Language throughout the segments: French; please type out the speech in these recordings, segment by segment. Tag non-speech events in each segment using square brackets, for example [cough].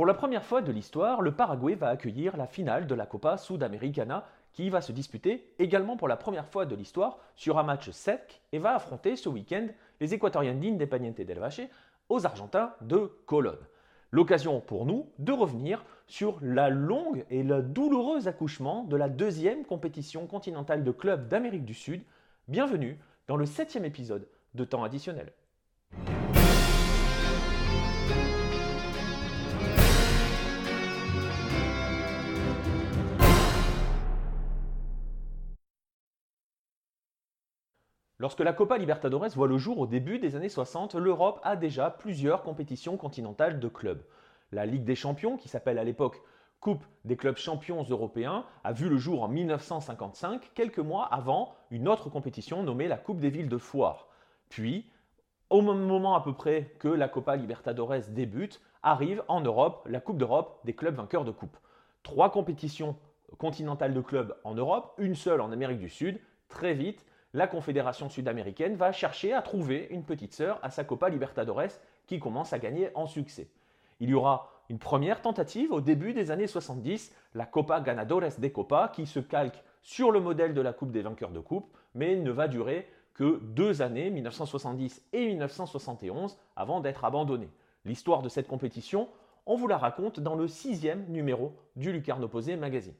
Pour la première fois de l'histoire, le Paraguay va accueillir la finale de la Copa Sudamericana qui va se disputer également pour la première fois de l'histoire sur un match sec et va affronter ce week-end les Équatoriens d'Independiente del Valle aux Argentins de Colonne. L'occasion pour nous de revenir sur la longue et le douloureux accouchement de la deuxième compétition continentale de clubs d'Amérique du Sud. Bienvenue dans le septième épisode de Temps additionnel. Lorsque la Copa Libertadores voit le jour au début des années 60, l'Europe a déjà plusieurs compétitions continentales de clubs. La Ligue des Champions, qui s'appelle à l'époque Coupe des clubs champions européens, a vu le jour en 1955, quelques mois avant une autre compétition nommée la Coupe des villes de Foire. Puis, au même moment à peu près que la Copa Libertadores débute, arrive en Europe la Coupe d'Europe des clubs vainqueurs de coupe. Trois compétitions continentales de clubs en Europe, une seule en Amérique du Sud. Très vite, la Confédération sud-américaine va chercher à trouver une petite sœur à sa Copa Libertadores qui commence à gagner en succès. Il y aura une première tentative au début des années 70, la Copa Ganadores de Copa, qui se calque sur le modèle de la Coupe des vainqueurs de coupe, mais ne va durer que deux années, 1970 et 1971, avant d'être abandonnée. L'histoire de cette compétition, on vous la raconte dans le sixième numéro du Lucarno Posé Magazine.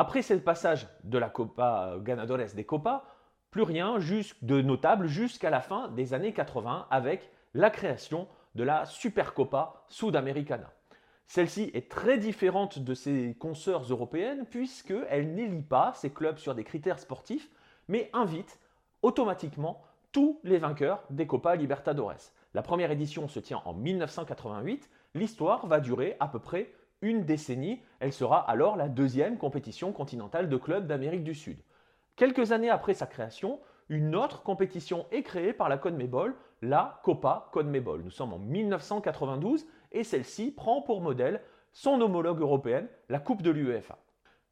Après ce passage de la Copa Ganadores des Copa, plus rien de notable jusqu'à la fin des années 80 avec la création de la Supercopa Sudamericana. Celle-ci est très différente de ses consoeurs européennes puisqu'elle n'élit pas ses clubs sur des critères sportifs, mais invite automatiquement tous les vainqueurs des Copa Libertadores. La première édition se tient en 1988. L'histoire va durer à peu près une décennie. Elle sera alors la deuxième compétition continentale de clubs d'Amérique du Sud. Quelques années après sa création, une autre compétition est créée par la CONMEBOL, la Copa CONMEBOL. Nous sommes en 1992 et celle-ci prend pour modèle son homologue européenne, la Coupe de l'UEFA.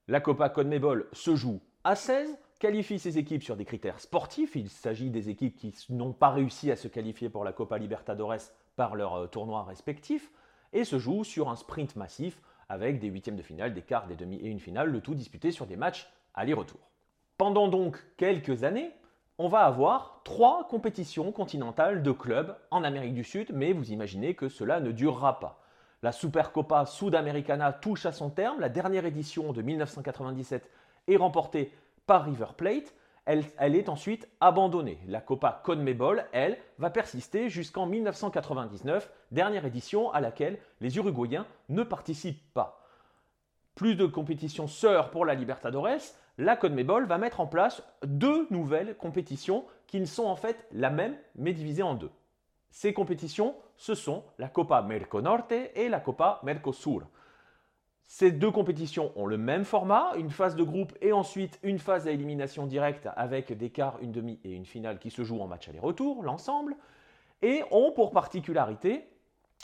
La Copa CONMEBOL se joue à 16, qualifie ses équipes sur des critères sportifs. Il s'agit des équipes qui n'ont pas réussi à se qualifier pour la Copa Libertadores par leurs euh, tournois respectifs et se joue sur un sprint massif avec des huitièmes de finale, des quarts, des demi et une finale, le tout disputé sur des matchs aller-retour. Pendant donc quelques années, on va avoir trois compétitions continentales de clubs en Amérique du Sud, mais vous imaginez que cela ne durera pas. La Supercopa Sudamericana touche à son terme, la dernière édition de 1997 est remportée par River Plate, elle, est ensuite abandonnée. La Copa CONMEBOL, elle, va persister jusqu'en 1999, dernière édition à laquelle les Uruguayens ne participent pas. Plus de compétitions sœurs pour la Libertadores, la CONMEBOL va mettre en place deux nouvelles compétitions qui ne sont en fait la même mais divisées en deux. Ces compétitions, ce sont la Copa Merconorte et la Copa Mercosur. Ces deux compétitions ont le même format, une phase de groupe et ensuite une phase à élimination directe avec des quarts, une demi et une finale qui se jouent en match aller-retour, l'ensemble, et ont pour particularité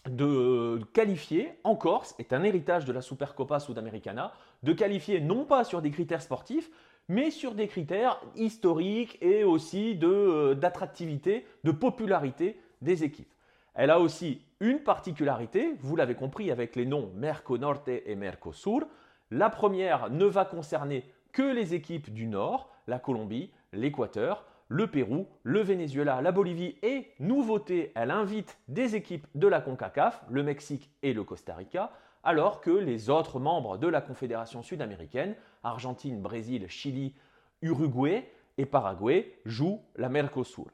de qualifier en Corse, est un héritage de la Supercopa Sudamericana, de qualifier non pas sur des critères sportifs, mais sur des critères historiques et aussi euh, d'attractivité, de popularité des équipes. Elle a aussi une particularité, vous l'avez compris avec les noms Merco-Norte et Mercosur. La première ne va concerner que les équipes du Nord, la Colombie, l'Équateur, le Pérou, le Venezuela, la Bolivie et, nouveauté, elle invite des équipes de la CONCACAF, le Mexique et le Costa Rica, alors que les autres membres de la Confédération sud-américaine, Argentine, Brésil, Chili, Uruguay et Paraguay, jouent la Mercosur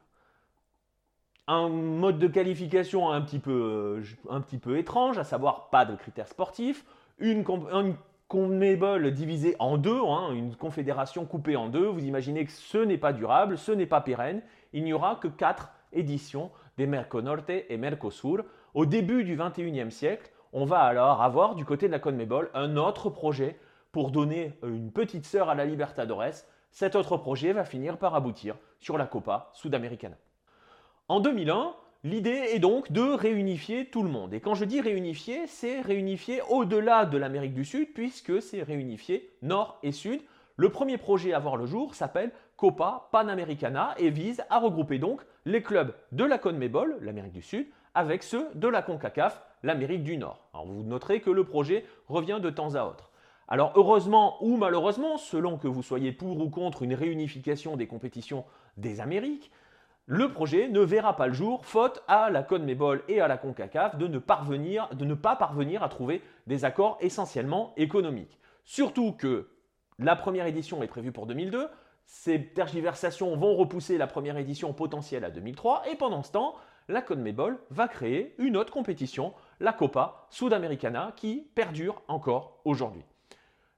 un mode de qualification un petit peu, euh, un petit peu étrange, à savoir pas de critères sportifs, une, une divisée en deux, hein, une confédération coupée en deux. Vous imaginez que ce n'est pas durable, ce n'est pas pérenne. Il n'y aura que quatre éditions des Merconorte et Mercosur. Au début du 21e siècle, on va alors avoir du côté de la CONMEBOL un autre projet pour donner une petite sœur à la Libertadores. Cet autre projet va finir par aboutir sur la Copa Sudamericana. En 2001, l'idée est donc de réunifier tout le monde. Et quand je dis réunifier, c'est réunifier au-delà de l'Amérique du Sud, puisque c'est réunifier Nord et Sud. Le premier projet à voir le jour s'appelle Copa Panamericana et vise à regrouper donc les clubs de la CONMEBOL, l'Amérique du Sud, avec ceux de la CONCACAF, l'Amérique du Nord. Alors vous noterez que le projet revient de temps à autre. Alors heureusement ou malheureusement, selon que vous soyez pour ou contre une réunification des compétitions des Amériques, le projet ne verra pas le jour, faute à la CONMEBOL et à la CONCACAF de ne, de ne pas parvenir à trouver des accords essentiellement économiques. Surtout que la première édition est prévue pour 2002, ces tergiversations vont repousser la première édition potentielle à 2003, et pendant ce temps, la CONMEBOL va créer une autre compétition, la Copa Sudamericana, qui perdure encore aujourd'hui.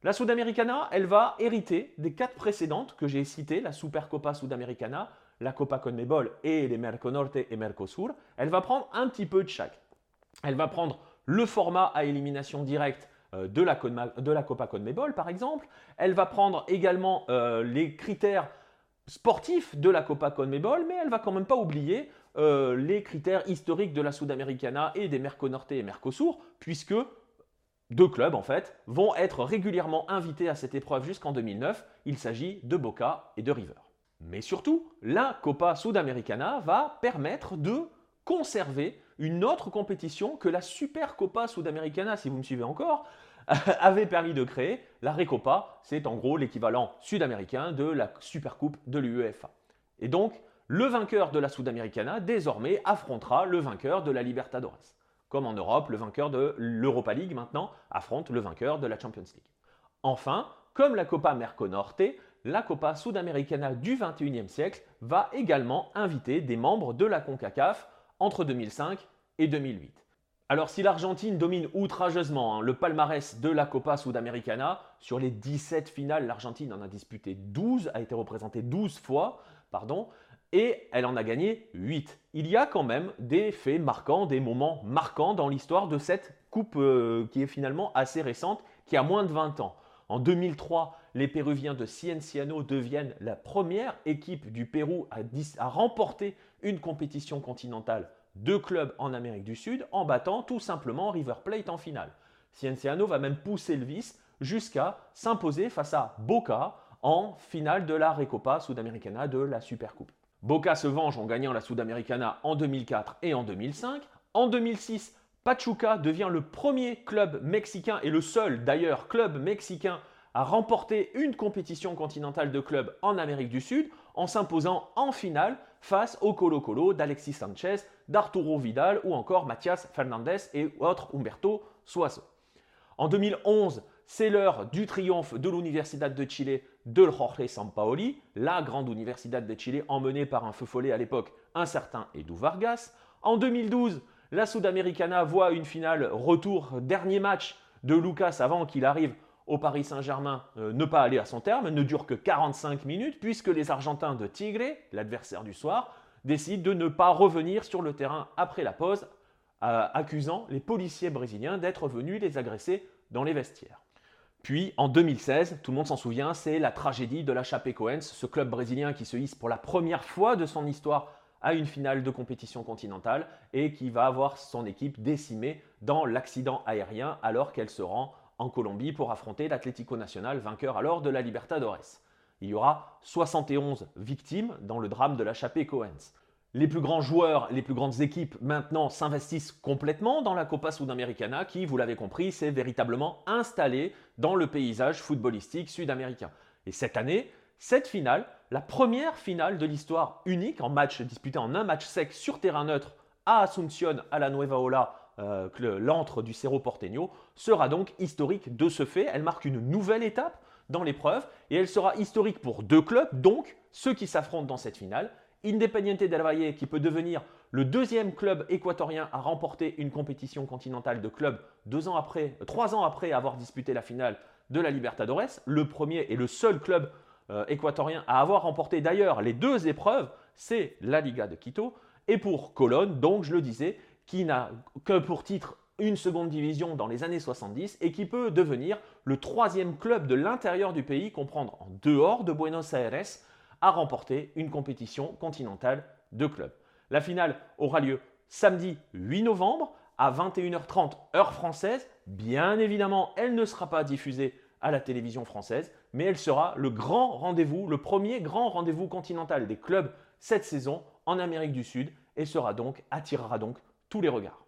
La Sudamericana, elle va hériter des quatre précédentes que j'ai citées, la Supercopa Sudamericana, la Copa Conmebol et les Merconorte et Mercosur. Elle va prendre un petit peu de chaque. Elle va prendre le format à élimination directe euh, de la, Copa Conmebol, par exemple. Elle va prendre également euh, les critères sportifs de la Copa Conmebol, mais elle va quand même pas oublier euh, les critères historiques de la Sudamericana et des Merconorte et Mercosur, puisque deux clubs, en fait, vont être régulièrement invités à cette épreuve jusqu'en 2009. Il s'agit de Boca et de River. Mais surtout, la Copa Sudamericana va permettre de conserver une autre compétition que la Super Copa Sudamericana, si vous me suivez encore, [laughs] avait permis de créer. La Recopa, c'est en gros l'équivalent sud-américain de la Super Coupe de l'UEFA. Et donc, le vainqueur de la Sudamericana, désormais, affrontera le vainqueur de la Libertadores. Comme en Europe, le vainqueur de l'Europa League maintenant affronte le vainqueur de la Champions League. Enfin, comme la Copa Merconorte, la Copa Sudamericana du XXIe siècle va également inviter des membres de la CONCACAF entre 2005 et 2008. Alors si l'Argentine domine outrageusement hein, le palmarès de la Copa Sudamericana, sur les 17 finales, l'Argentine en a disputé 12, a été représentée 12 fois, pardon, et elle en a gagné 8. Il y a quand même des faits marquants, des moments marquants dans l'histoire de cette coupe euh, qui est finalement assez récente, qui a moins de 20 ans. En 2003, les Péruviens de Cienciano deviennent la première équipe du Pérou à, remporter une compétition continentale de clubs en Amérique du Sud en battant tout simplement River Plate en finale. Cienciano va même pousser le vice jusqu'à s'imposer face à Boca en finale de la Recopa Sudamericana de la Supercoupe. Boca se venge en gagnant la Sudamericana en 2004 et en 2005. En 2006, Pachuca devient le premier club mexicain et le seul d'ailleurs club mexicain à remporter une compétition continentale de clubs en Amérique du Sud en s'imposant en finale face au Colo Colo d'Alexis Sanchez, d'Arturo Vidal ou encore Mathias Fernandez et autres Humberto Suazo. En 2011, c'est l'heure du triomphe de l'Universidad de Chile de Jorge Sampaoli, la grande Universidad de Chile emmenée par un feu follet à l'époque, un certain Edu Vargas. En 2012, la Sudamericana voit une finale retour, dernier match de Lucas avant qu'il arrive au Paris Saint-Germain euh, ne pas aller à son terme, ne dure que 45 minutes puisque les Argentins de Tigre, l'adversaire du soir, décident de ne pas revenir sur le terrain après la pause, euh, accusant les policiers brésiliens d'être venus les agresser dans les vestiaires. Puis en 2016, tout le monde s'en souvient, c'est la tragédie de la Chapecoense, ce club brésilien qui se hisse pour la première fois de son histoire à une finale de compétition continentale et qui va avoir son équipe décimée dans l'accident aérien alors qu'elle se rend en Colombie pour affronter l'Atlético Nacional, vainqueur alors de la Libertadores. Il y aura 71 victimes dans le drame de la Chapecoense. Les plus grands joueurs, les plus grandes équipes maintenant s'investissent complètement dans la Copa Sudamericana qui, vous l'avez compris, s'est véritablement installée dans le paysage footballistique sud-américain. Et cette année, cette finale, la première finale de l'histoire unique en match disputé en un match sec sur terrain neutre à Asunción, à la Nueva Ola, euh, l'antre du Cerro Porteño, sera donc historique de ce fait. Elle marque une nouvelle étape dans l'épreuve et elle sera historique pour deux clubs, donc ceux qui s'affrontent dans cette finale, Independiente del Valle qui peut devenir le deuxième club équatorien à remporter une compétition continentale de clubs deux ans après, trois ans après avoir disputé la finale de la Libertadores, le premier et le seul club euh, équatorien à avoir remporté d'ailleurs les deux épreuves, c'est la Liga de Quito. Et pour Colonne, donc je le disais, qui n'a que pour titre une seconde division dans les années 70 et qui peut devenir le troisième club de l'intérieur du pays, comprendre en dehors de Buenos Aires, à remporter une compétition continentale de clubs. La finale aura lieu samedi 8 novembre à 21h30 heure française. Bien évidemment, elle ne sera pas diffusée à la télévision française, mais elle sera le grand rendez-vous, le premier grand rendez-vous continental des clubs cette saison en Amérique du Sud et sera donc attirera donc tous les regards.